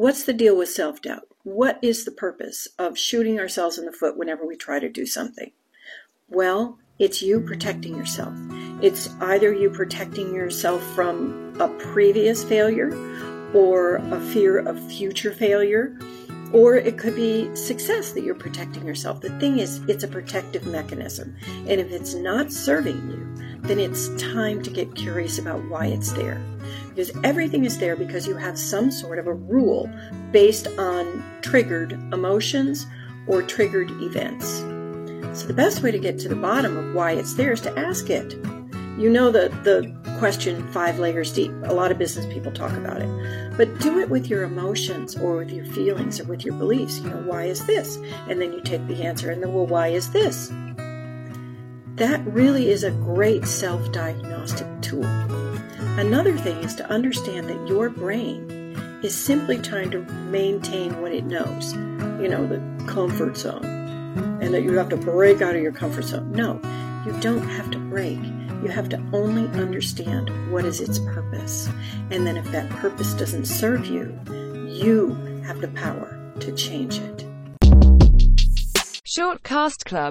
What's the deal with self doubt? What is the purpose of shooting ourselves in the foot whenever we try to do something? Well, it's you protecting yourself. It's either you protecting yourself from a previous failure or a fear of future failure, or it could be success that you're protecting yourself. The thing is, it's a protective mechanism. And if it's not serving you, then it's time to get curious about why it's there. Because everything is there because you have some sort of a rule based on triggered emotions or triggered events. So the best way to get to the bottom of why it's there is to ask it. You know the, the question five layers deep. A lot of business people talk about it. But do it with your emotions or with your feelings or with your beliefs. You know, why is this? And then you take the answer and then, well, why is this? That really is a great self diagnostic tool. Another thing is to understand that your brain is simply trying to maintain what it knows, you know, the comfort zone, and that you have to break out of your comfort zone. No, you don't have to break. You have to only understand what is its purpose. And then if that purpose doesn't serve you, you have the power to change it. Shortcast Club